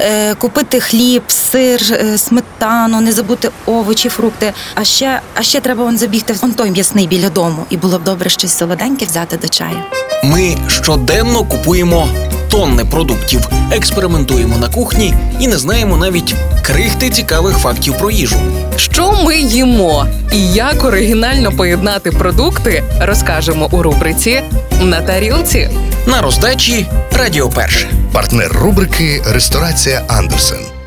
е, купити хліб, сир, е, сметану, не забути овочі, фрукти. А ще, а ще треба вон забігти в той м'ясний біля дому. І було б добре щось солоденьке взяти до чаю. Ми щоденно купуємо тонни продуктів, експериментуємо на кухні і не знаємо навіть крихти цікавих фактів про їжу. Що ми їмо і як оригінально поєднати продукти, розкажемо у рубриці на тарілці. На роздачі Радіо Перше. Партнер рубрики Ресторація Андерсен.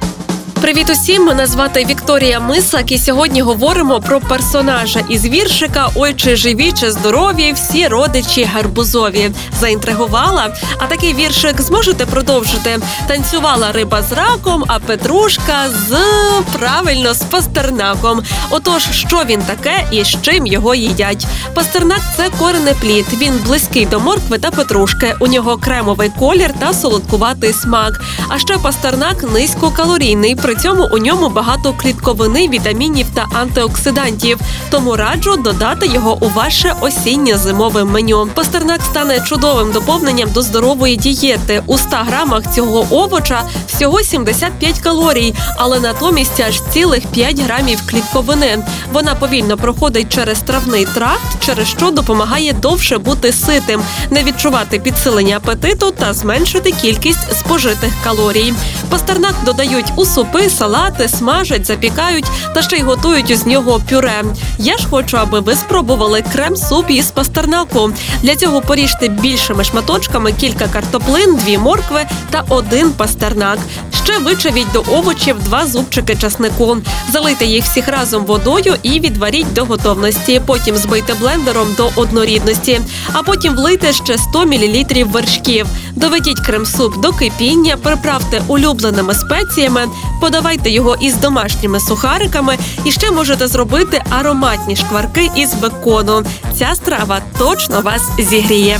Привіт усім! Мене звати Вікторія Мисак, і сьогодні говоримо про персонажа із віршика Ой, чи живі, чи здорові, всі родичі гарбузові. Заінтригувала. А такий віршик зможете продовжити. Танцювала риба з раком, а петрушка з правильно з пастернаком. Отож, що він таке і з чим його їдять? Пастернак це коренеплід. Він близький до моркви та петрушки. У нього кремовий колір та солодкуватий смак. А ще пастернак низькокалорійний. При цьому у ньому багато клітковини, вітамінів та антиоксидантів. Тому раджу додати його у ваше осінньо-зимове меню. Пастернак стане чудовим доповненням до здорової дієти. У 100 грамах цього овоча всього 75 калорій, але натомість аж цілих 5 грамів клітковини. Вона повільно проходить через травний тракт, через що допомагає довше бути ситим, не відчувати підсилення апетиту та зменшити кількість спожитих калорій. Пастернак додають у салати, смажать, запікають та ще й готують із нього пюре. Я ж хочу, аби ви спробували крем-суп із пастернаку. Для цього поріжте більшими шматочками кілька картоплин, дві моркви та один пастернак. Ще вичавіть до овочів два зубчики часнику. Залийте їх всіх разом водою і відваріть до готовності. Потім збийте блендером до однорідності, а потім влийте ще 100 мл вершків. Доведіть крем-суп до кипіння, приправте улюбленими спеціями, подавайте його із домашніми сухариками і ще можете зробити ароматні шкварки із бекону. Ця страва точно вас зігріє.